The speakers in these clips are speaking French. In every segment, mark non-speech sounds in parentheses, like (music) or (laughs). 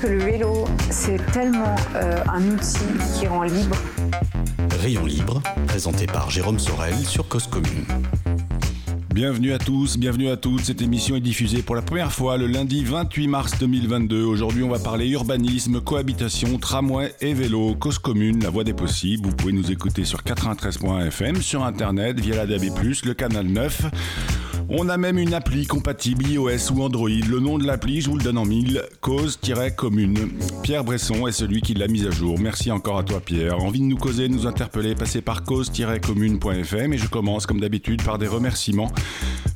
Que le vélo, c'est tellement euh, un outil qui rend libre. Rayon libre, présenté par Jérôme Sorel sur Cause Commune. Bienvenue à tous, bienvenue à toutes. Cette émission est diffusée pour la première fois le lundi 28 mars 2022. Aujourd'hui, on va parler urbanisme, cohabitation, tramway et vélo, cause commune, la voie des possibles. Vous pouvez nous écouter sur 93.fm, sur internet, via la DAB+, le canal 9. On a même une appli compatible iOS ou Android. Le nom de l'appli, je vous le donne en mille, cause-commune. Pierre Bresson est celui qui l'a mise à jour. Merci encore à toi Pierre. Envie de nous causer, de nous interpeller, passez par cause-commune.fm et je commence comme d'habitude par des remerciements.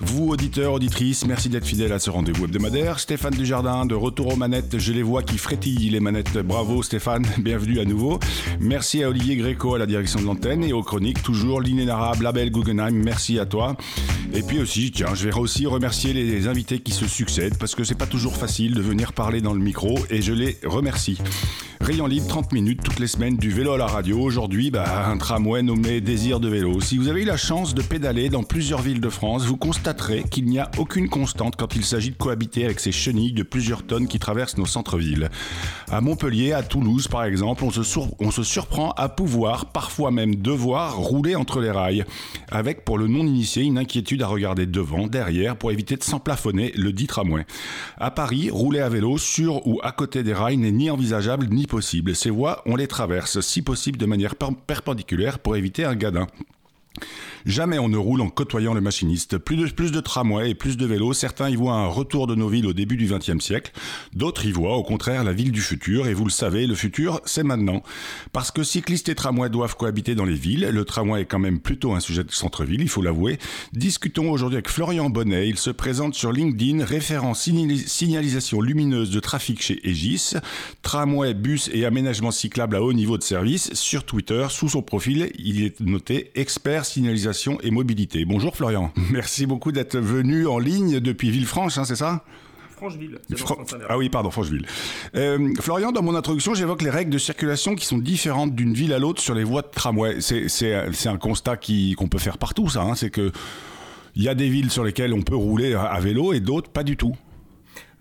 Vous, auditeurs, auditrices, merci d'être fidèles à ce rendez-vous hebdomadaire. Stéphane Dujardin, de retour aux manettes, je les vois qui frétillent les manettes. Bravo Stéphane, (laughs) bienvenue à nouveau. Merci à Olivier Gréco à la direction de l'antenne et aux chroniques, toujours l'inénarrable Abel Guggenheim, merci à toi. Et puis aussi, tiens, je vais aussi remercier les invités qui se succèdent parce que c'est pas toujours facile de venir parler dans le micro et je les remercie. Rayon libre, 30 minutes toutes les semaines du vélo à la radio. Aujourd'hui, bah, un tramway nommé Désir de vélo. Si vous avez eu la chance de pédaler dans plusieurs villes de France, vous qu'il n'y a aucune constante quand il s'agit de cohabiter avec ces chenilles de plusieurs tonnes qui traversent nos centres-villes. À Montpellier, à Toulouse par exemple, on se, on se surprend à pouvoir, parfois même devoir, rouler entre les rails. Avec pour le non-initié une inquiétude à regarder devant, derrière, pour éviter de s'emplafonner le dit tramway. À Paris, rouler à vélo sur ou à côté des rails n'est ni envisageable ni possible. Ces voies, on les traverse, si possible de manière per- perpendiculaire pour éviter un gadin. Jamais on ne roule en côtoyant le machiniste. Plus de, plus de tramways et plus de vélos, certains y voient un retour de nos villes au début du XXe siècle, d'autres y voient au contraire la ville du futur, et vous le savez, le futur, c'est maintenant. Parce que cyclistes et tramways doivent cohabiter dans les villes, le tramway est quand même plutôt un sujet de centre-ville, il faut l'avouer. Discutons aujourd'hui avec Florian Bonnet, il se présente sur LinkedIn, référent signali- signalisation lumineuse de trafic chez Aegis, tramway, bus et aménagement cyclable à haut niveau de service. Sur Twitter, sous son profil, il est noté expert signalisation et mobilité. Bonjour Florian. (laughs) Merci beaucoup d'être venu en ligne depuis Villefranche, hein, c'est ça? Francheville. Ah oui, pardon, Francheville. Euh, Florian, dans mon introduction, j'évoque les règles de circulation qui sont différentes d'une ville à l'autre sur les voies de tramway. C'est, un constat qu'on peut faire partout, ça. hein. C'est que il y a des villes sur lesquelles on peut rouler à vélo et d'autres pas du tout.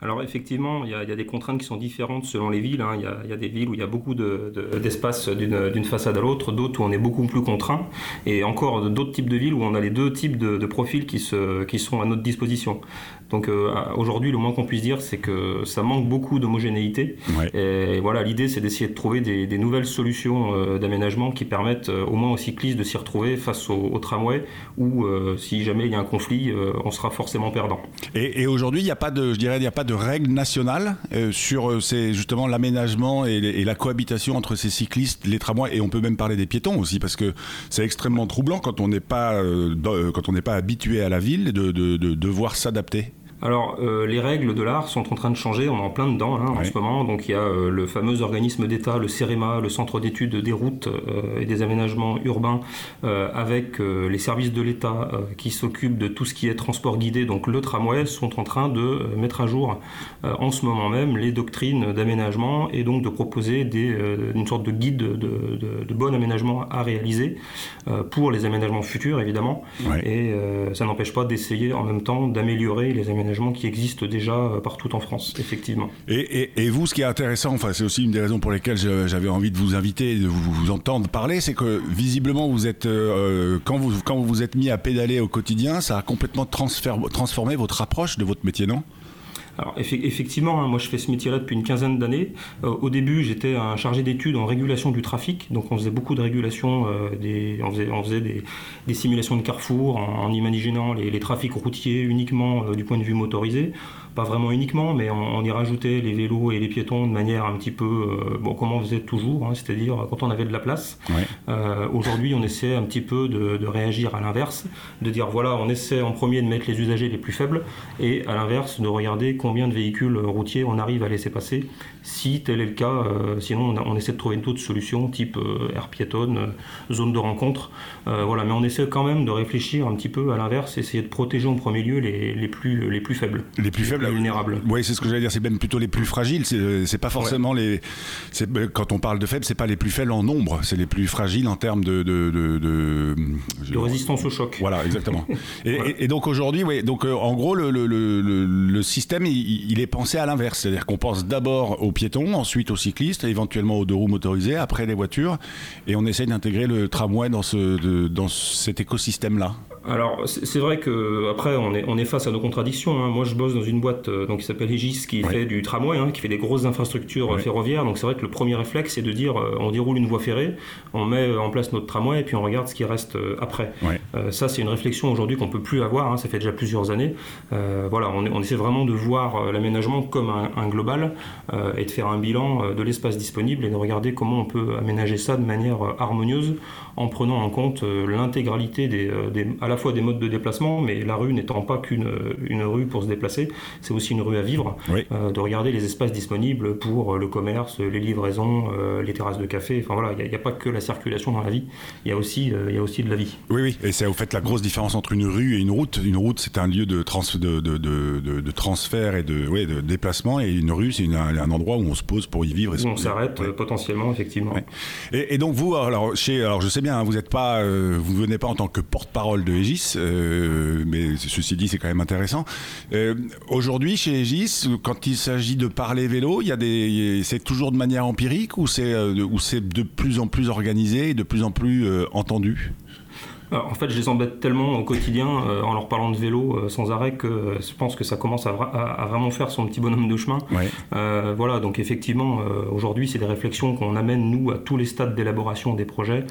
Alors effectivement, il y, a, il y a des contraintes qui sont différentes selon les villes. hein. Il, y a, il y a des villes où il y a beaucoup de- de- d'espace d'une façade à l'autre, d'autres où on est beaucoup plus contraint, et encore d'autres types de villes où on a les deux types de, de profils qui, se, qui sont à notre disposition. Donc euh, aujourd'hui, le moins qu'on puisse dire, c'est que ça manque beaucoup d'homogénéité. Ouais. Et voilà, l'idée, c'est d'essayer de trouver des, des nouvelles solutions euh, d'aménagement qui permettent euh, au moins aux cyclistes de s'y retrouver face au, au tramway, ou euh, si jamais il y a un conflit, on sera forcément perdant. Et, et aujourd'hui, il n'y a pas de, je dirais, il n'y a pas de règles nationales euh, sur euh, justement l'aménagement et, la cohabitation entre ces cyclistes, les tramways, et on peut même parler des piétons aussi, parce que c'est extrêmement troublant quand on n'est pas, euh, habitué à la ville de, de devoir s'adapter. Alors, euh, les règles de l'art sont en train de changer, on est en plein dedans hein, en ce moment. Donc, il y a euh, le fameux organisme d'État, le CEREMA, le Centre d'études des routes euh, et des aménagements urbains, avec les services de l'État qui s'occupent de tout ce qui est transport guidé, donc le tramway, sont en train de mettre à jour en ce moment même les doctrines d'aménagement et donc de proposer des, une sorte de guide de, de- de bon aménagement à réaliser pour les aménagements futurs, évidemment. Et ça n'empêche pas d'essayer en même temps d'améliorer les aménagements qui existent déjà euh, partout en France, effectivement. Et, vous, ce qui est intéressant, enfin, c'est aussi une des raisons pour lesquelles j'avais envie de vous inviter de vous, entendre parler, c'est que visiblement, vous êtes, euh, quand vous quand vous vous êtes mis à pédaler au quotidien, ça a complètement transformé votre approche de votre métier, non? Alors effe- effectivement, hein, moi je fais ce métier-là depuis une quinzaine d'années. Euh, au début, j'étais un chargé d'études en régulation du trafic, donc on faisait beaucoup de régulation, euh, des, on faisait, on faisait des, des simulations de carrefour en, en imaginant les, les trafics routiers uniquement euh, du point de vue motorisé. Pas vraiment uniquement, mais on, on y rajoutait les vélos et les piétons de manière un petit peu, bon, comme on faisait toujours, hein, c'est-à-dire quand on avait de la place. Ouais. Aujourd'hui, on essaie un petit peu de, de réagir à l'inverse, de dire voilà, on essaie en premier de mettre les usagers les plus faibles, et à l'inverse, de regarder combien de véhicules routiers on arrive à laisser passer Si tel est le cas, euh, sinon on, essaie de trouver une autre solution, type air piétonne, zone de rencontre. voilà, mais on essaie quand même de réfléchir un petit peu à l'inverse, essayer de protéger en premier lieu les, les, plus, les plus faibles. Les plus faibles, vulnérables. Oui, c'est ce que j'allais dire, c'est même plutôt les plus fragiles. C'est pas forcément les. Quand on parle de faibles, c'est pas les plus faibles en nombre, c'est les plus fragiles en termes de. De, de, de, résistance au choc. Voilà, exactement. (laughs) et, donc aujourd'hui, oui, donc en gros, le, le, le, le système, il, il, est pensé à l'inverse. C'est-à-dire qu'on pense d'abord aux piétons, ensuite aux cyclistes, éventuellement aux deux roues motorisées, après les voitures, et on essaie d'intégrer le tramway dans, ce, dans cet écosystème-là. Alors, c'est vrai que après on est, on est face à nos contradictions. Hein. Moi, je bosse dans une boîte euh, donc, qui s'appelle Egis, qui fait du tramway, hein, qui fait des grosses infrastructures ferroviaires. Donc, c'est vrai que le premier réflexe, c'est de dire euh, on déroule une voie ferrée, on met en place notre tramway et puis on regarde ce qui reste euh, après. ça, c'est une réflexion aujourd'hui qu'on peut plus avoir. Hein. Ça fait déjà plusieurs années. voilà, on, on, essaie vraiment de voir l'aménagement comme un, un global et de faire un bilan de l'espace disponible et de regarder comment on peut aménager ça de manière harmonieuse en prenant en compte l'intégralité des, des à la fois des modes de déplacement, mais la rue n'étant pas qu'une une rue pour se déplacer, c'est aussi une rue à vivre, euh, de regarder les espaces disponibles pour euh, le commerce, les livraisons, euh, les terrasses de café, enfin voilà, il n'y a, pas que la circulation dans la vie, il y a aussi, il y a aussi de la vie. Oui, oui, et c'est au fait la grosse différence entre une rue et une route. Une route, c'est un lieu de, trans, de, de, de, de, transfert et de, ouais, de déplacement, et une rue, c'est un endroit où on se pose pour y vivre. Et où on s'arrête potentiellement, effectivement. Et, et, donc vous, alors, chez, alors je sais bien, hein, vous n'êtes pas, vous venez pas en tant que porte-parole de Aegis, euh, mais ceci dit, c'est quand même intéressant. Euh, aujourd'hui, chez Aegis, quand il s'agit de parler vélo, il y a des, c'est toujours de manière empirique ou c'est, euh, ou c'est de plus en plus organisé et de plus en plus entendu? En fait, je les embête tellement au quotidien euh, en leur parlant de vélo euh, sans arrêt que je pense que ça commence à, vraiment faire son petit bonhomme de chemin. Euh, voilà, donc effectivement, aujourd'hui, c'est des réflexions qu'on amène, nous, à tous les stades d'élaboration des projets,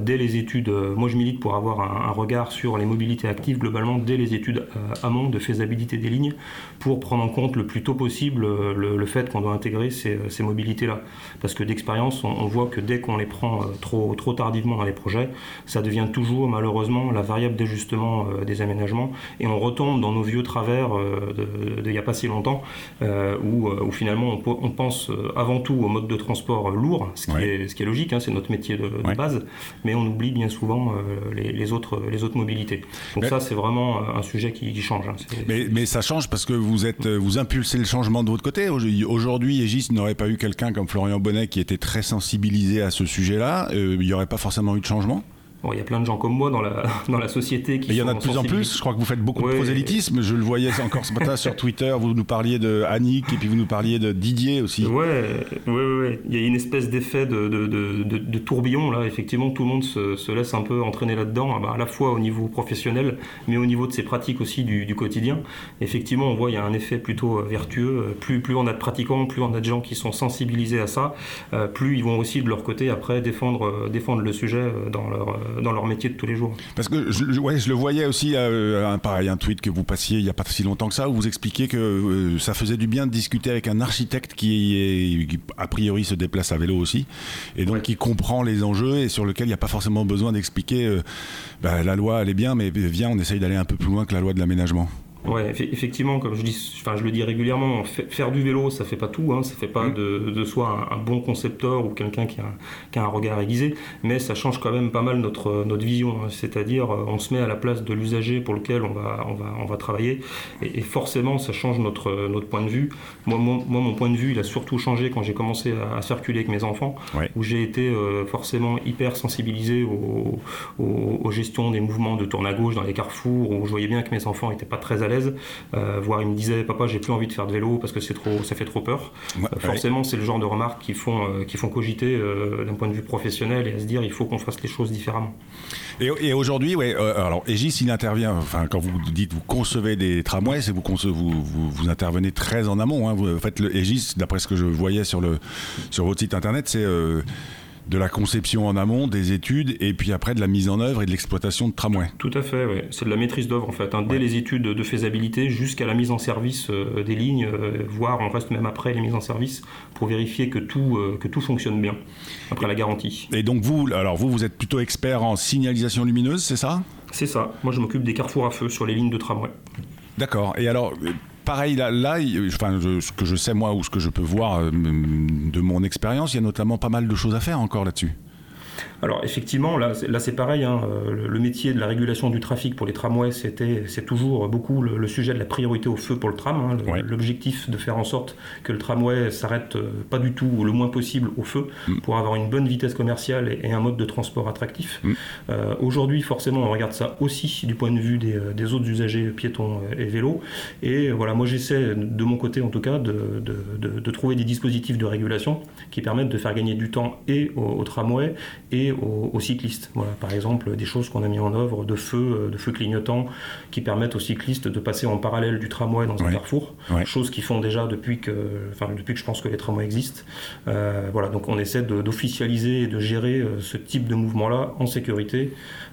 dès les études. moi, je milite pour avoir un, regard sur les mobilités actives, globalement, dès les études amont de faisabilité des lignes, pour prendre en compte le plus tôt possible le, fait qu'on doit intégrer ces, mobilités-là. Parce que d'expérience, on, on, voit que dès qu'on les prend trop, trop tardivement dans les projets, ça devient toujours malheureusement la variable d'ajustement euh, des aménagements et on retombe dans nos vieux travers euh, d'il n'y a pas si longtemps euh, où, où, finalement on, pense avant tout au mode de transport lourd, ce qui, est, ce qui est logique, hein, c'est notre métier de, base, mais on oublie bien souvent les, autres, les autres mobilités. Donc ça c'est vraiment un sujet qui, change. Hein. mais, mais, ça change parce que vous, êtes, vous impulsez le changement de votre côté. Aujourd'hui, Egis n'aurait pas eu quelqu'un comme Florian Bonnet qui était très sensibilisé à ce sujet-là, il n'y aurait pas forcément eu de changement? Il y a plein de gens comme moi dans la, (laughs) dans la société qui. Il y en a de plus en plus. Je crois que vous faites beaucoup de prosélytisme. Je le voyais encore ce matin sur Twitter. Vous nous parliez de Annick et puis vous nous parliez de Didier aussi. Ouais, ouais, ouais. Il y a une espèce d'effet de, de, de, tourbillon là. Effectivement, tout le monde se, se laisse un peu entraîner là-dedans, à la fois au niveau professionnel, mais au niveau de ses pratiques aussi du, du quotidien. Effectivement, on voit il y a un effet plutôt euh, vertueux. Plus, plus on a de pratiquants, plus on a de gens qui sont sensibilisés à ça, euh, plus ils vont aussi de leur côté après défendre, euh, défendre le sujet dans leur dans leur métier de tous les jours. Parce que je, ouais, je le voyais aussi, euh, un, pareil, un tweet que vous passiez il n'y a pas si longtemps que ça, où vous expliquiez que euh, ça faisait du bien de discuter avec un architecte qui, est, a priori se déplace à vélo aussi, et donc qui comprend les enjeux et sur lequel il n'y a pas forcément besoin d'expliquer euh, bah, la loi elle est bien, mais viens, on essaye d'aller un peu plus loin que la loi de l'aménagement. Ouais, effectivement, comme je dis, enfin je le dis régulièrement, faire du vélo, ça fait pas tout, hein, ça fait pas mm. de, de, soi un, bon concepteur ou quelqu'un qui, qui a, un regard aiguisé, mais ça change quand même pas mal notre, notre vision. Hein. C'est-à-dire, euh, on se met à la place de l'usager pour lequel on va, on va, on va travailler, et, forcément, ça change notre, notre point de vue. Moi, moi, mon point de vue, il a surtout changé quand j'ai commencé à, circuler avec mes enfants, où j'ai été euh, forcément hyper sensibilisé aux, aux, gestions des mouvements de tourne à gauche dans les carrefours, où je voyais bien que mes enfants n'étaient pas très à l'aise euh, voire il me disait papa j'ai plus envie de faire de vélo parce que c'est trop, ça fait trop peur. Euh, forcément c'est le genre de remarques qui font, euh, qui font cogiter d'un point de vue professionnel et à se dire il faut qu'on fasse les choses différemment. Et, aujourd'hui, ouais, alors Egis il intervient, enfin quand vous dites vous concevez des tramways, c'est vous, vous, vous, vous, intervenez très en amont. Hein. Vous faites le Egis, d'après ce que je voyais sur, le, sur votre site internet, c'est de la conception en amont, des études, et puis après de la mise en œuvre et de l'exploitation de tramway. Tout à fait, oui. c'est de la maîtrise d'œuvre en fait, hein. dès les études de faisabilité jusqu'à la mise en service euh, des lignes, euh, voire on reste même après les mises en service pour vérifier que tout, euh, que tout fonctionne bien, après la garantie. Et donc vous, alors vous, vous êtes plutôt expert en signalisation lumineuse, c'est ça? C'est ça, moi je m'occupe des carrefours à feu sur les lignes de tramway. D'accord, et alors pareil, là, ce que je sais moi ou ce que je peux voir de mon expérience, il y a notamment pas mal de choses à faire encore là-dessus. Alors effectivement, là, là c'est pareil, hein, euh, le, métier de la régulation du trafic pour les tramways, c'était, c'est toujours beaucoup le, sujet de la priorité au feu pour le tram. Hein, l'objectif de faire en sorte que le tramway s'arrête euh, pas du tout ou le moins possible au feu mm. pour avoir une bonne vitesse commerciale et, un mode de transport attractif. Mm. Euh, aujourd'hui, forcément, on regarde ça aussi du point de vue des, autres usagers piétons et vélos. Et voilà, moi j'essaie de mon côté en tout cas de, de, trouver des dispositifs de régulation qui permettent de faire gagner du temps et au, au tramway et aux, cyclistes. Voilà, par exemple, des choses qu'on a mis en œuvre de feux, euh, de feux clignotants qui permettent aux cyclistes de passer en parallèle du tramway dans un carrefour, chose qu'ils font déjà depuis que, enfin, depuis que je pense que les tramways existent. Euh, voilà, donc on essaie d'officialiser et de gérer euh, ce type de mouvement-là en sécurité.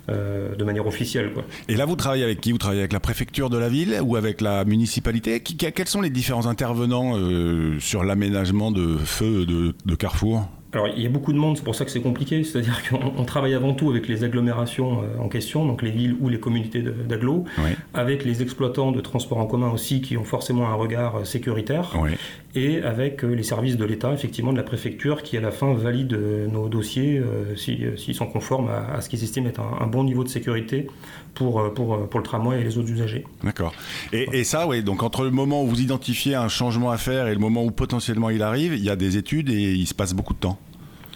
de manière officielle. Quoi. Et là, vous travaillez avec qui? Vous travaillez avec la préfecture de la ville ou avec la municipalité? Quels sont les différents intervenants sur l'aménagement de feux de, de carrefour? Alors il y a beaucoup de monde, c'est pour ça que c'est compliqué, c'est-à-dire (laughs) qu'on travaille avant tout avec les agglomérations euh, en question, donc les villes ou les communautés d'agglo, avec les exploitants de transport en commun aussi qui ont forcément un regard euh, sécuritaire, et avec euh, les services de l'État, effectivement de la préfecture, qui à la fin valide nos dossiers s'ils sont conformes à, ce qu'ils estiment être un, bon niveau de sécurité pour, pour, pour le tramway et les autres usagers. D'accord. Et, et, ça, oui, donc entre le moment où vous identifiez un changement à faire et le moment où potentiellement il arrive, il y a des études et il se passe beaucoup de temps.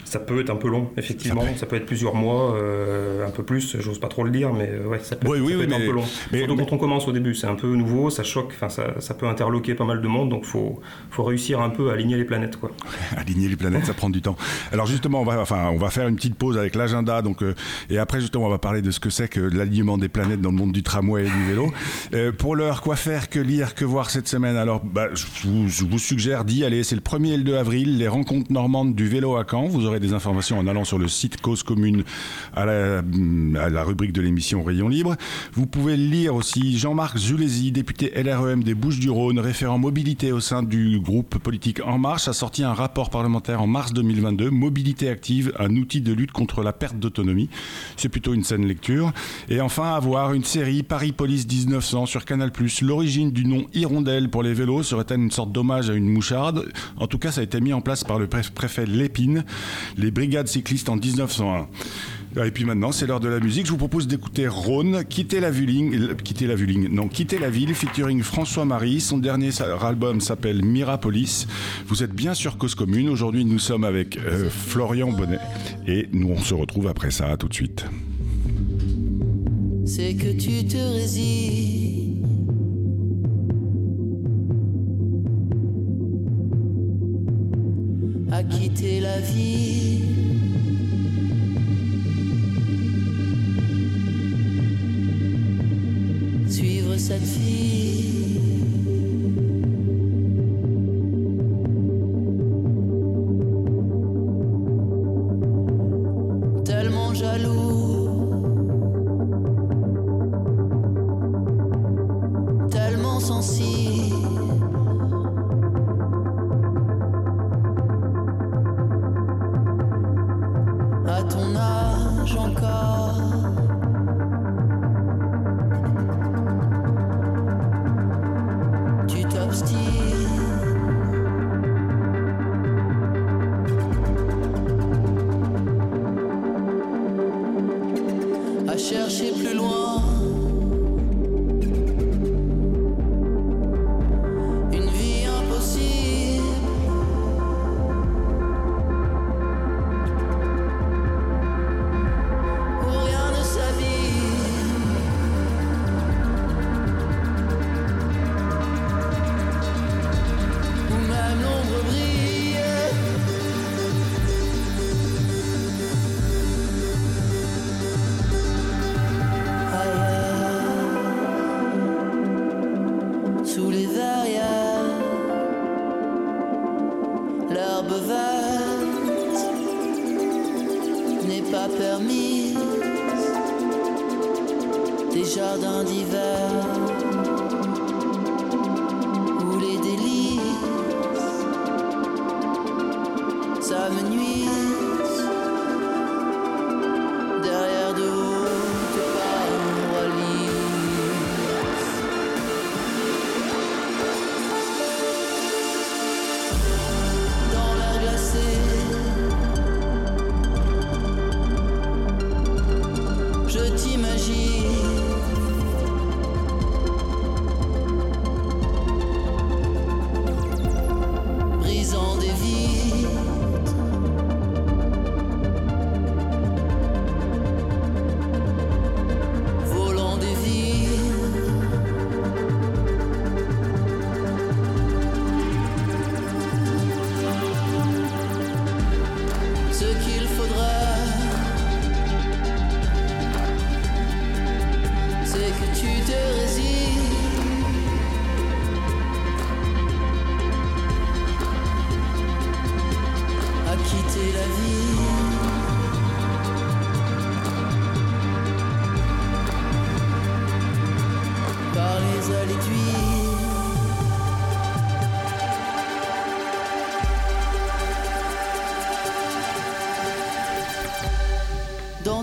Ça peut être un peu long, effectivement. Ça peut, être plusieurs mois, euh, un peu plus. J'ose pas trop le dire, mais euh, ouais, ça peut, être un peu long. Mais, Surtout quand on commence au début, c'est un peu nouveau, ça choque, ça, ça, peut interloquer pas mal de monde, donc faut, faut réussir un peu à aligner les planètes, quoi. (laughs) aligner les planètes, ça prend du temps. Alors justement, on va, enfin, on va faire une petite pause avec l'agenda, donc, euh, et après justement, on va parler de ce que c'est que l'alignement des planètes dans le monde du tramway et du vélo. pour l'heure, quoi faire, que lire, que voir cette semaine? Alors, bah, je, vous, je vous suggère d'y aller. C'est le 1er et le 2 avril, les rencontres normandes du vélo à Caen. Vous aurez des informations en allant sur le site Cause Commune à la, rubrique de l'émission Rayon Libre. Vous pouvez lire aussi Jean-Marc Zulési, député LREM des Bouches-du-Rhône, référent mobilité au sein du groupe politique En Marche, a sorti un rapport parlementaire en mars 2022, Mobilité active, un outil de lutte contre la perte d'autonomie. C'est plutôt une saine lecture. Et enfin, avoir une série Paris Police 1900 sur Canal+. L'origine du nom Hirondelle pour les vélos serait-elle une sorte d'hommage à une moucharde? En tout cas, ça a été mis en place par le préfet Lépine. Les brigades cycliste en 1901. Et puis maintenant, c'est l'heure de la musique. Je vous propose d'écouter Rhône, Quitter la ville, euh, quitter la non, Quitter la ville, featuring François Marie. Son dernier album s'appelle Mirapolis. Vous êtes bien sur Cause Commune. Aujourd'hui, nous sommes avec euh, Florian Bonnet et nous on se retrouve après ça. tout de suite. C'est que tu te à quitter la vie. Suivre cette fille.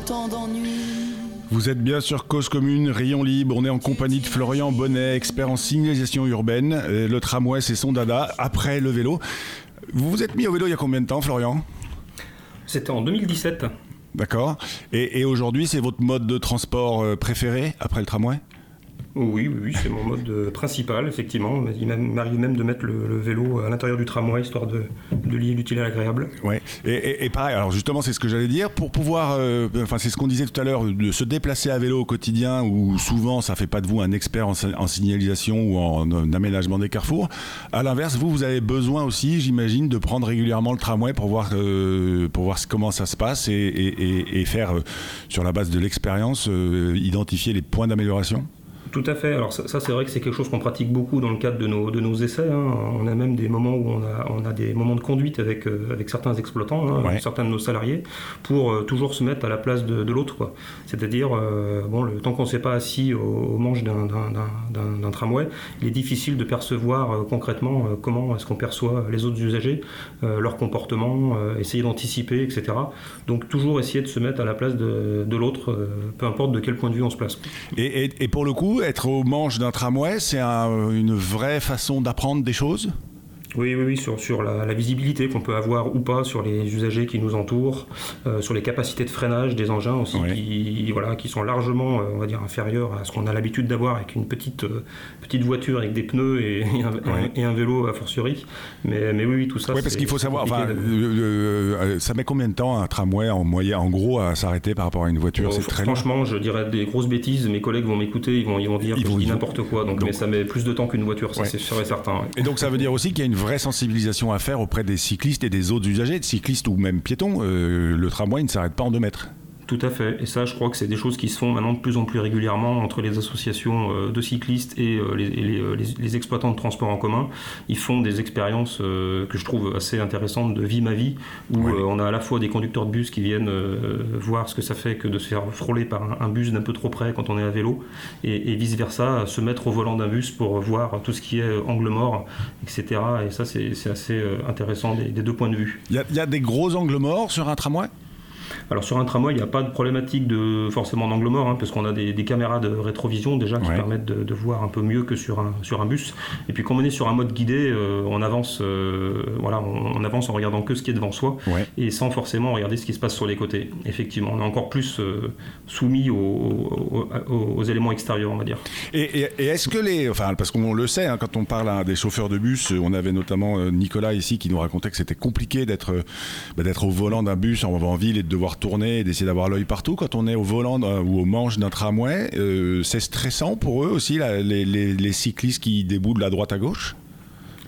Tant d'ennuis. Vous êtes bien sur Cause Commune, Rayon Libre. On est en compagnie de Florian Bonnet, expert en signalisation urbaine. Euh, Le tramway, c'est son dada. Après le vélo. Vous vous êtes mis au vélo il y a combien de temps, Florian? C'était en 2017. D'accord. Et, et aujourd'hui, c'est votre mode de transport euh, préféré après le tramway? Oui, oui, c'est mon mode euh, principal, effectivement. Il m'arrive même de mettre le, vélo à l'intérieur du tramway, histoire de, de lier l'utile à l'agréable. Ouais. Et, et- et pareil, alors justement, c'est ce que j'allais dire. Pour pouvoir, euh, enfin, c'est ce qu'on disait tout à l'heure, de se déplacer à vélo au quotidien, où souvent ça fait pas de vous un expert en, signalisation ou en, en aménagement des carrefours. À l'inverse, vous, vous avez besoin aussi, j'imagine, de prendre régulièrement le tramway pour voir, euh, pour voir comment ça se passe et, faire, euh, sur la base de l'expérience, euh, identifier les points d'amélioration? Tout à fait. Alors ça, ça, c'est vrai que c'est quelque chose qu'on pratique beaucoup dans le cadre de nos, de nos essais. hein. On a même des moments où on a, on a des moments de conduite avec, euh, avec certains exploitants, hein, Ouais. avec certains de nos salariés, pour euh, toujours se mettre à la place de, de l'autre. C'est-à-dire, euh, bon, le temps qu'on ne s'est pas assis au, au manche d'un, tramway, il est difficile de percevoir concrètement comment est-ce qu'on perçoit les autres usagers, leur comportement, essayer d'anticiper, etc. Donc toujours essayer de se mettre à la place de, de l'autre, peu importe de quel point de vue on se place. Et, et- et pour le coup, être au manche d'un tramway, c'est un- une vraie façon d'apprendre des choses? Oui, oui, oui, sur, sur la, la visibilité qu'on peut avoir ou pas sur les usagers qui nous entourent, euh, sur les capacités de freinage des engins aussi, Ouais. qui, voilà, qui sont largement, euh, on va dire, inférieures à ce qu'on a l'habitude d'avoir avec une petite, euh, petite voiture avec des pneus et, et un, Ouais. et un vélo a fortiori. Mais, mais oui, tout ça. Oui, parce qu'il faut savoir, compliqué enfin, de- ça met combien de temps un tramway en moyenne, en gros, à s'arrêter par rapport à une voiture? Bon, C'est très long. franchement, je dirais des grosses bêtises. Mes collègues vont m'écouter, ils vont, ils vont dire Ils que vont- je dis ils vont- n'importe quoi. Donc, Donc- mais ça met plus de temps qu'une voiture, ça Ouais. c'est sûr et certain. Et donc ça veut dire aussi qu'il y a une vraie sensibilisation à faire auprès des cyclistes et des autres usagers, cyclistes ou même piétons. Euh, le tramway ne s'arrête pas en deux mètres. Tout à fait. Et ça, je crois que c'est des choses qui se font maintenant de plus en plus régulièrement entre les associations euh, de cyclistes et euh, les, et les, euh, les- les exploitants de transport en commun. Ils font des expériences que je trouve assez intéressantes de vie ma vie, où on a à la fois des conducteurs de bus qui viennent voir ce que ça fait que de se faire frôler par un, bus d'un peu trop près quand on est à vélo, et, et vice versa, se mettre au volant d'un bus pour voir tout ce qui est angle mort, etc. Et ça, c'est assez intéressant des- des deux points de vue. Il y, y a des gros angles morts sur un tramway? Alors sur un tramway, il n'y a pas de problématique de forcément d'angle mort, hein, parce qu'on a des, des caméras de rétrovision déjà qui Ouais. permettent de, de voir un peu mieux que sur un, sur un bus. Et puis comme on est sur un mode guidé, euh, on avance, euh, voilà, on, on avance en regardant que ce qui est devant soi Ouais. et sans forcément regarder ce qui se passe sur les côtés. Effectivement, on est encore plus euh, soumis aux, aux- aux- aux éléments extérieurs, on va dire. Et, et- et est-ce que les. Enfin, parce qu'on le sait, hein, quand on parle à des chauffeurs de bus, on avait notamment Nicolas ici qui nous racontait que c'était compliqué d'être bah, d'être au volant d'un bus en, en ville et de devoir tourner et d'essayer d'avoir l'œil partout. Quand on est au volant d'un- ou au manche d'un tramway, euh, c'est stressant pour eux aussi, les cyclistes qui déboulent de la droite à gauche?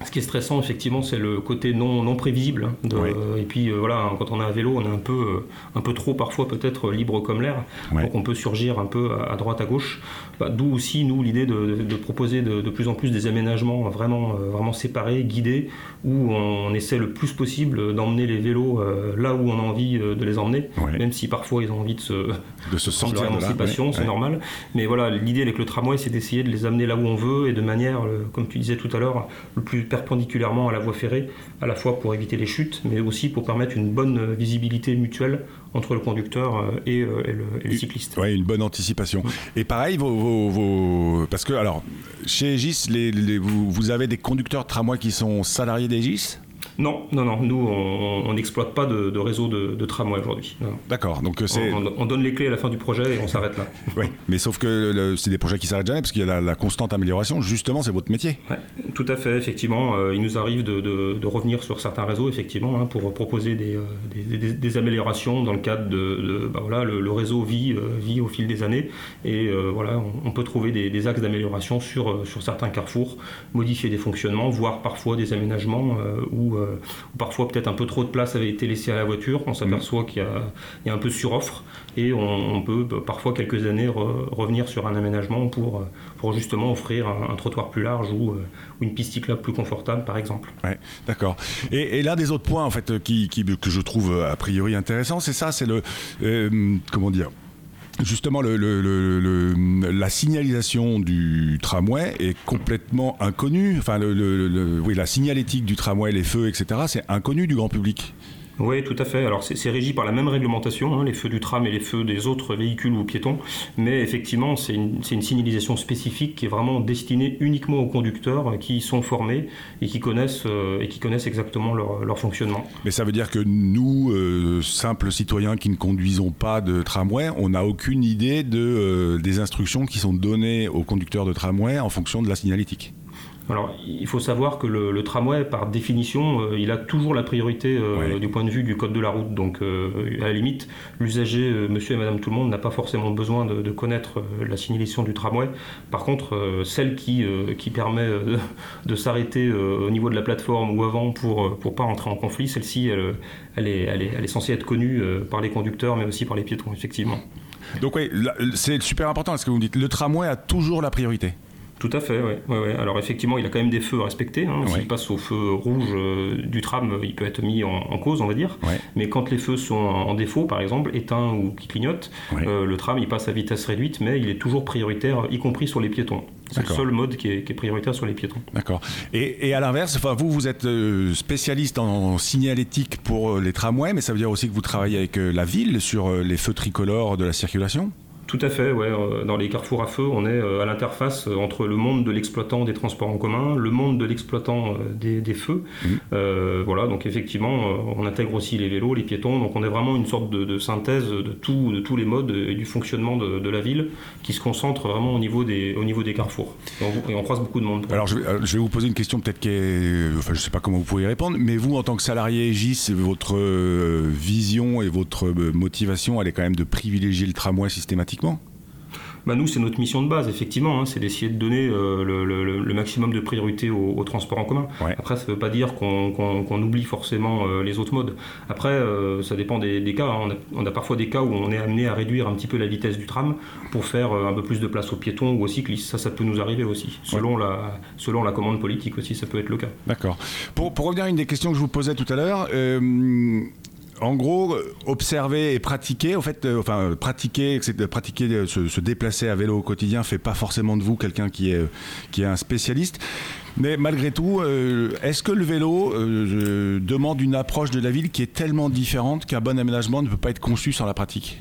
Ce qui est stressant, effectivement, c'est le côté non, non prévisible. hein, de- Oui. Et puis, euh, voilà, quand on est à vélo, on est un peu, euh, un peu trop, parfois, peut-être libre comme l'air. Donc, on peut surgir un peu à, à droite, à gauche. Bah, D'où aussi, nous, l'idée de, de proposer de, de plus en plus des aménagements vraiment, euh, vraiment séparés, guidés, où on, essaie le plus possible d'emmener les vélos euh, là où on a envie euh, de les emmener, même si parfois ils ont envie de se, (laughs) de se (laughs) sortir leur émancipation, c'est normal. Mais voilà, l'idée avec le tramway, c'est d'essayer de les amener là où on veut et de manière, euh, comme tu disais tout à l'heure, le plus perpendiculairement à la voie ferrée, à la fois pour éviter les chutes, mais aussi pour permettre une bonne euh, visibilité mutuelle entre le conducteur euh, et, euh, et le, et le cycliste. Ouais, une bonne anticipation. Et pareil, vos, vos- vos- parce que alors chez Aegis, les, les- vous, vous avez des conducteurs de tramway qui sont salariés d'Aegis Non, non, non, nous, on n'exploite pas de, de réseau de, de tramway aujourd'hui. D'accord, donc euh, c'est. On, on- on donne les clés à la fin du projet et on s'arrête là. (laughs) Oui, mais sauf que c'est des projets qui s'arrêtent jamais parce qu'il y a la, la constante amélioration. Justement, c'est votre métier. Ouais, tout à fait, effectivement. euh, il nous arrive de, revenir sur certains réseaux, effectivement, hein, pour proposer des, euh, des- des- des améliorations dans le cadre de, bah voilà, le, le réseau vit, euh, vit au fil des années, et voilà, on, on peut trouver des, axes d'amélioration sur, sur certains carrefours, modifier des fonctionnements, voire parfois des aménagements euh, où, euh, où parfois peut-être un peu trop de place avait été laissée à la voiture. On s'aperçoit qu'il y a, il y a un peu suroffre, et on, on peut bah, parfois quelques années re- revenir sur un aménagement pour, euh, pour justement offrir un, un trottoir plus large ou, euh, ou une piste cyclable plus confortable, par exemple. Ouais, d'accord. Et, et l'un des autres points en fait qui, qui- que je trouve a priori intéressant, c'est ça, c'est le euh, comment dire. Justement, le, le- le- la signalisation du tramway est complètement inconnue. Enfin, oui, la signalétique du tramway, les feux, etc., c'est inconnu du grand public. Oui, tout à fait. Alors c'est régi par la même réglementation, hein, les feux du tram et les feux des autres véhicules ou piétons, mais effectivement c'est une, une, signalisation spécifique qui est vraiment destinée uniquement aux conducteurs qui sont formés et qui connaissent, euh, et qui connaissent exactement leur, fonctionnement. Mais ça veut dire que nous, euh, simples citoyens qui ne conduisons pas de tramway, on n'a aucune idée de, euh, des instructions qui sont données aux conducteurs de tramway en fonction de la signalétique alors, il faut savoir que le, le tramway, par définition, euh, il a toujours la priorité euh, du point de vue du code de la route. Donc, euh, à la limite, l'usager, monsieur et madame tout le monde, n'a pas forcément besoin de, de connaître la signalisation du tramway. Par contre, celle qui, qui permet (laughs) de, s'arrêter au niveau de la plateforme ou avant pour ne pas entrer en conflit, celle-ci, elle, elle, est, elle, est, elle est censée être connue par les conducteurs, mais aussi par les piétons, effectivement. Donc oui, c'est super important ce que vous me dites. Le tramway a toujours la priorité. Tout à fait, oui. Ouais, ouais. Alors effectivement, il a quand même des feux à respecter. Hein. S'il Ouais. passe au feu rouge euh, du tram, euh, il peut être mis en, en cause, on va dire. Mais quand les feux sont en, en défaut, par exemple, éteints ou qui clignotent, euh, le tram il passe à vitesse réduite, mais il est toujours prioritaire, y compris sur les piétons. C'est le seul mode qui est, qui est prioritaire sur les piétons. D'accord. Et, et à l'inverse, enfin, vous, vous êtes spécialiste en signalétique pour les tramways, mais ça veut dire aussi que vous travaillez avec la ville sur les feux tricolores de la circulation? Tout à fait, ouais. euh, Dans les carrefours à feu, on est euh, à l'interface euh, entre le monde de l'exploitant des transports en commun, le monde de l'exploitant des, des feux. Euh, voilà, donc effectivement, on intègre aussi les vélos, les piétons. Donc on est vraiment une sorte de, de synthèse de, tout, de tous les modes et du fonctionnement de, de la ville qui se concentre vraiment au niveau des, au niveau des carrefours. Et on, et on croise beaucoup de monde. Alors, je vais, je vais vous poser une question peut-être qui est... Enfin, je ne sais pas comment vous pouvez y répondre, mais vous, en tant que salarié GIS, votre vision et votre motivation, elle est quand même de privilégier le tramway systématiquement Bah, nous, c'est notre mission de base, effectivement, hein, c'est d'essayer de donner euh, le, le- le maximum de priorité au, au transport en commun. Ouais. Après, ça ne veut pas dire qu'on oublie forcément euh, les autres modes. Après, euh, ça dépend des, des cas. hein. On, a, on a parfois des cas où on est amené à réduire un petit peu la vitesse du tram pour faire un peu plus de place aux piétons ou aux cyclistes. Ça, ça peut nous arriver aussi. Selon, la, selon la commande politique aussi, ça peut être le cas. D'accord. Pour, pour revenir à une des questions que je vous posais tout à l'heure, en gros, observer et pratiquer, en fait, euh, enfin, pratiquer, pratiquer, euh, se, déplacer à vélo au quotidien fait pas forcément de vous quelqu'un qui est, euh, qui est un spécialiste. Mais malgré tout, est-ce que le vélo demande une approche de la ville qui est tellement différente qu'un bon aménagement ne peut pas être conçu sans la pratique?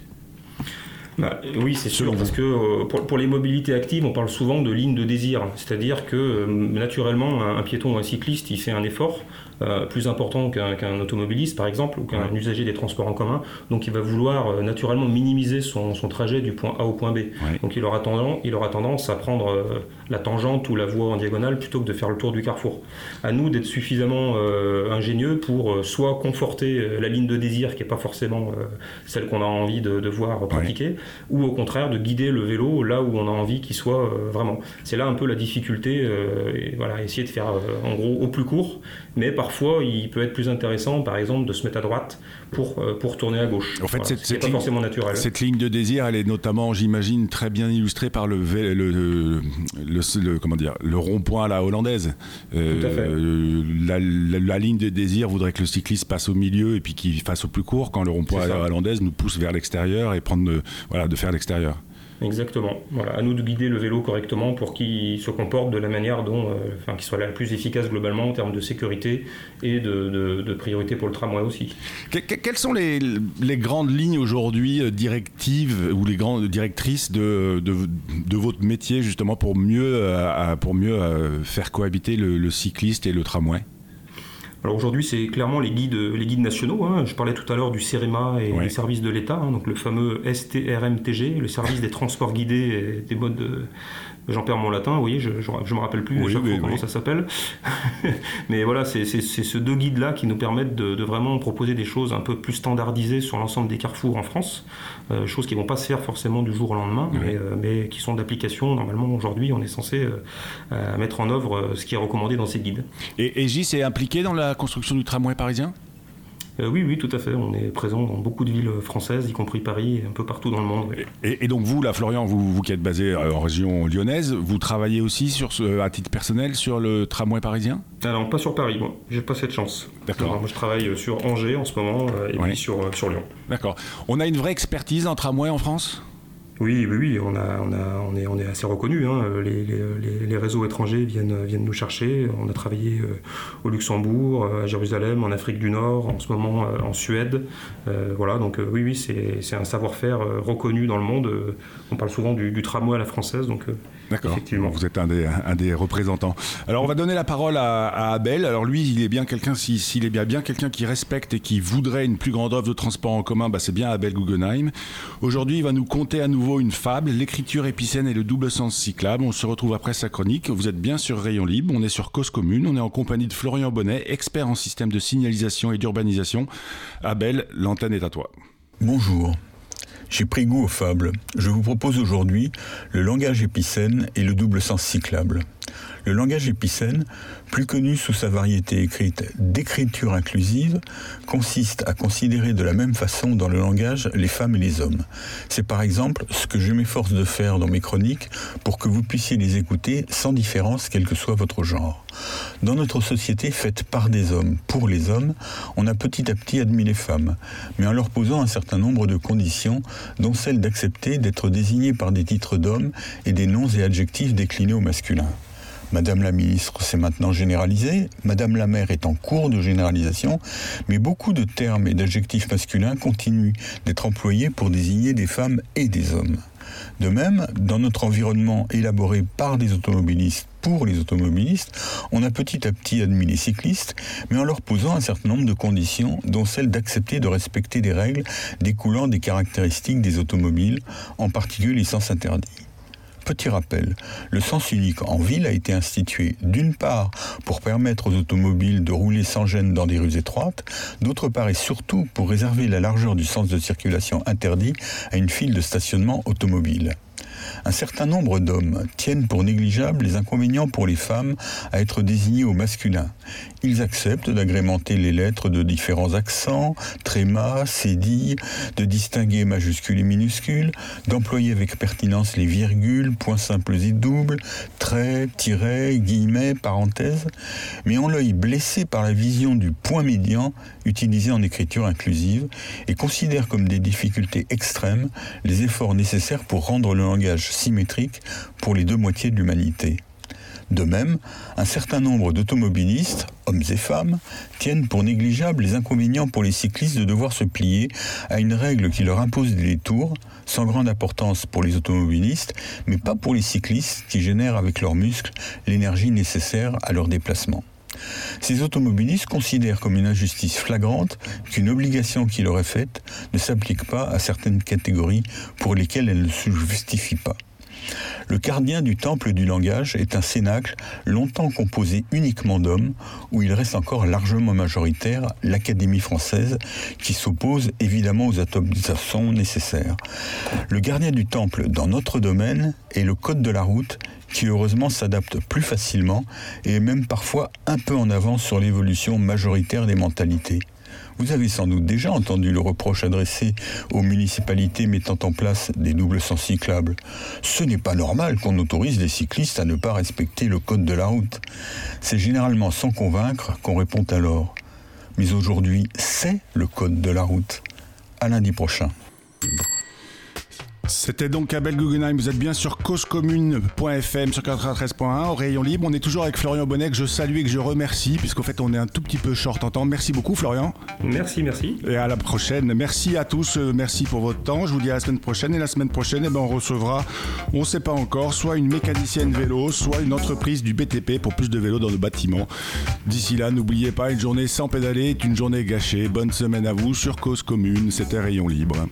Bah, oui, c'est sûr, parce que euh, pour, pour les mobilités actives, on parle souvent de ligne de désir. C'est-à-dire que euh, naturellement, un, un piéton ou un cycliste, il fait un effort euh, plus important qu'un qu'un automobiliste, par exemple, ou qu'un Ouais. usager des transports en commun. Donc il va vouloir euh, naturellement minimiser son, son trajet du point A au point B. Ouais. Donc il aura, tendance, il aura tendance à prendre euh, la tangente ou la voie en diagonale plutôt que de faire le tour du carrefour. À nous d'être suffisamment euh, ingénieux pour euh, soit conforter la ligne de désir qui n'est pas forcément euh, celle qu'on a envie de, de voir pratiquer, ou au contraire de guider le vélo là où on a envie qu'il soit euh, vraiment. C'est là un peu la difficulté, euh, et voilà, essayer de faire euh, en gros au plus court, mais parfois il peut être plus intéressant par exemple de se mettre à droite pour, euh, pour tourner à gauche. En fait, Voilà, cette- ce qui cette n'est pas ligne- forcément naturel. Cette ligne de désir, elle est notamment, j'imagine, très bien illustrée par le, vé- le, le, le- le- comment dire, le rond-point à la hollandaise. Euh, Tout à fait. la, la- la ligne de désir voudrait que le cycliste passe au milieu et puis qu'il fasse au plus court, quand le rond-point à C'est la hollandaise nous pousse vers l'extérieur et prendre, voilà, de faire l'extérieur. Exactement. Voilà, à nous de guider le vélo correctement pour qu'il se comporte de la manière dont, euh, enfin, qu'il soit la plus efficace globalement en termes de sécurité et de, priorité pour le tramway aussi. Que- que- quelles sont les, grandes lignes aujourd'hui euh, directives ou les grandes directrices de, de, votre métier justement pour mieux, euh, pour mieux faire cohabiter le cycliste et le tramway? Alors aujourd'hui, c'est clairement les guides, les guides nationaux. hein. Je parlais tout à l'heure du CEREMA et Ouais. des services de l'État, hein, donc le fameux STRMTG, le service des transports guidés et des modes de... J'en perds mon latin, vous voyez, je, je, je me rappelle plus à Oui, chaque oui, fois comment oui. ça s'appelle. (laughs) Mais voilà, c'est ces deux guides-là qui nous permettent de, de vraiment proposer des choses un peu plus standardisées sur l'ensemble des carrefours en France, euh, choses qui vont pas se faire forcément du jour au lendemain, Oui. mais, euh, mais qui sont d'application. Normalement, aujourd'hui, on est censé euh, mettre en œuvre ce qui est recommandé dans ces guides. Et, et Gis est impliqué dans la construction du tramway parisien? Euh, oui, oui, tout à fait. On est présent dans beaucoup de villes françaises, y compris Paris, et un peu partout dans le monde. oui. Et, et donc vous, là, Florian, vous, vous qui êtes basé euh, en région lyonnaise, vous travaillez aussi sur ce, à titre personnel sur le tramway parisien? Non, pas sur Paris, moi. J'ai pas cette chance. D'accord. Alors, Moi, je travaille sur Angers en ce moment, euh, et Ouais. puis sur, euh, sur Lyon. D'accord. On a une vraie expertise en tramway en France? Oui, oui, on, a, on, a, on, est, assez reconnu. Hein. Les, réseaux étrangers viennent, viennent nous chercher. On a travaillé euh, au Luxembourg, euh, à Jérusalem, en Afrique du Nord, en ce moment euh, en Suède. Voilà, donc oui, c'est un savoir-faire reconnu dans le monde. On parle souvent du, du tramway à la française, donc D'accord. Effectivement. Vous êtes un des, un des représentants. Alors, on va donner la parole à, à Abel. Alors, lui, il est bien quelqu'un, s'il est bien, bien quelqu'un qui respecte et qui voudrait une plus grande offre de transport en commun, bah, c'est bien Abel Guggenheim. Aujourd'hui, il va nous conter à nouveau une fable, l'écriture épicène et le double sens cyclable. On se retrouve après sa chronique. Vous êtes bien sur Rayon Libre, on est sur Cause Commune, on est en compagnie de Florian Bonnet, expert en système de signalisation et d'urbanisation. Abel, l'antenne est à toi. Bonjour. J'ai pris goût aux fables. Je vous propose aujourd'hui le langage épicène et le double sens cyclable. Le langage épicène, plus connu sous sa variété écrite d'écriture inclusive, consiste à considérer de la même façon dans le langage les femmes et les hommes. C'est par exemple ce que je m'efforce de faire dans mes chroniques pour que vous puissiez les écouter sans différence quel que soit votre genre. Dans notre société faite par des hommes, pour les hommes, on a petit à petit admis les femmes, mais en leur posant un certain nombre de conditions, dont celle d'accepter d'être désignées par des titres d'hommes et des noms et adjectifs déclinés au masculin. Madame la ministre, c'est maintenant généralisé. Madame la maire est en cours de généralisation. Mais beaucoup de termes et d'adjectifs masculins continuent d'être employés pour désigner des femmes et des hommes. De même, dans notre environnement élaboré par des automobilistes pour les automobilistes, on a petit à petit admis les cyclistes, mais en leur posant un certain nombre de conditions, dont celle d'accepter de respecter des règles découlant des caractéristiques des automobiles, en particulier les sens interdits. Petit rappel, le sens unique en ville a été institué d'une part pour permettre aux automobiles de rouler sans gêne dans des rues étroites, d'autre part et surtout pour réserver la largeur du sens de circulation interdit à une file de stationnement automobile. Un certain nombre d'hommes tiennent pour négligeables les inconvénients pour les femmes à être désignés au masculin. Ils acceptent d'agrémenter les lettres de différents accents, trémas, cédilles, de distinguer majuscules et minuscules, d'employer avec pertinence les virgules, points simples et doubles, traits, tirets, guillemets, parenthèses, mais ont l'œil blessé par la vision du point médian utilisé en écriture inclusive et considèrent comme des difficultés extrêmes les efforts nécessaires pour rendre le langage symétrique pour les deux moitiés de l'humanité. De même, un certain nombre d'automobilistes, hommes et femmes, tiennent pour négligeables les inconvénients pour les cyclistes de devoir se plier à une règle qui leur impose des détours, sans grande importance pour les automobilistes, mais pas pour les cyclistes qui génèrent avec leurs muscles l'énergie nécessaire à leur déplacement. Ces automobilistes considèrent comme une injustice flagrante qu'une obligation qui leur est faite ne s'applique pas à certaines catégories pour lesquelles elle ne se justifie pas. Le gardien du temple du langage est un cénacle longtemps composé uniquement d'hommes, où il reste encore largement majoritaire l'Académie française, qui s'oppose évidemment aux atomisations nécessaires. Le gardien du temple dans notre domaine est le code de la route, qui heureusement s'adapte plus facilement et est même parfois un peu en avance sur l'évolution majoritaire des mentalités. Vous avez sans doute déjà entendu le reproche adressé aux municipalités mettant en place des doubles sens cyclables. Ce n'est pas normal qu'on autorise les cyclistes à ne pas respecter le code de la route. C'est généralement sans convaincre qu'on répond alors. Mais aujourd'hui, c'est le code de la route. À lundi prochain. C'était donc Abel Guggenheim. Vous êtes bien sur causecommune.fm sur 93.1 au rayon libre. On est toujours avec Florian Bonnet que je salue et que je remercie puisqu'en fait on est un tout petit peu short en temps. Merci beaucoup Florian. Merci, merci. Et à la prochaine. Merci à tous. Euh, merci pour votre temps. Je vous dis à la semaine prochaine. Et la semaine prochaine, eh ben, on recevra, on ne sait pas encore, soit une mécanicienne vélo, soit une entreprise du BTP pour plus de vélos dans nos bâtiments. D'ici là, n'oubliez pas, une journée sans pédaler est une journée gâchée. Bonne semaine à vous sur Cause Commune. C'était Rayon Libre.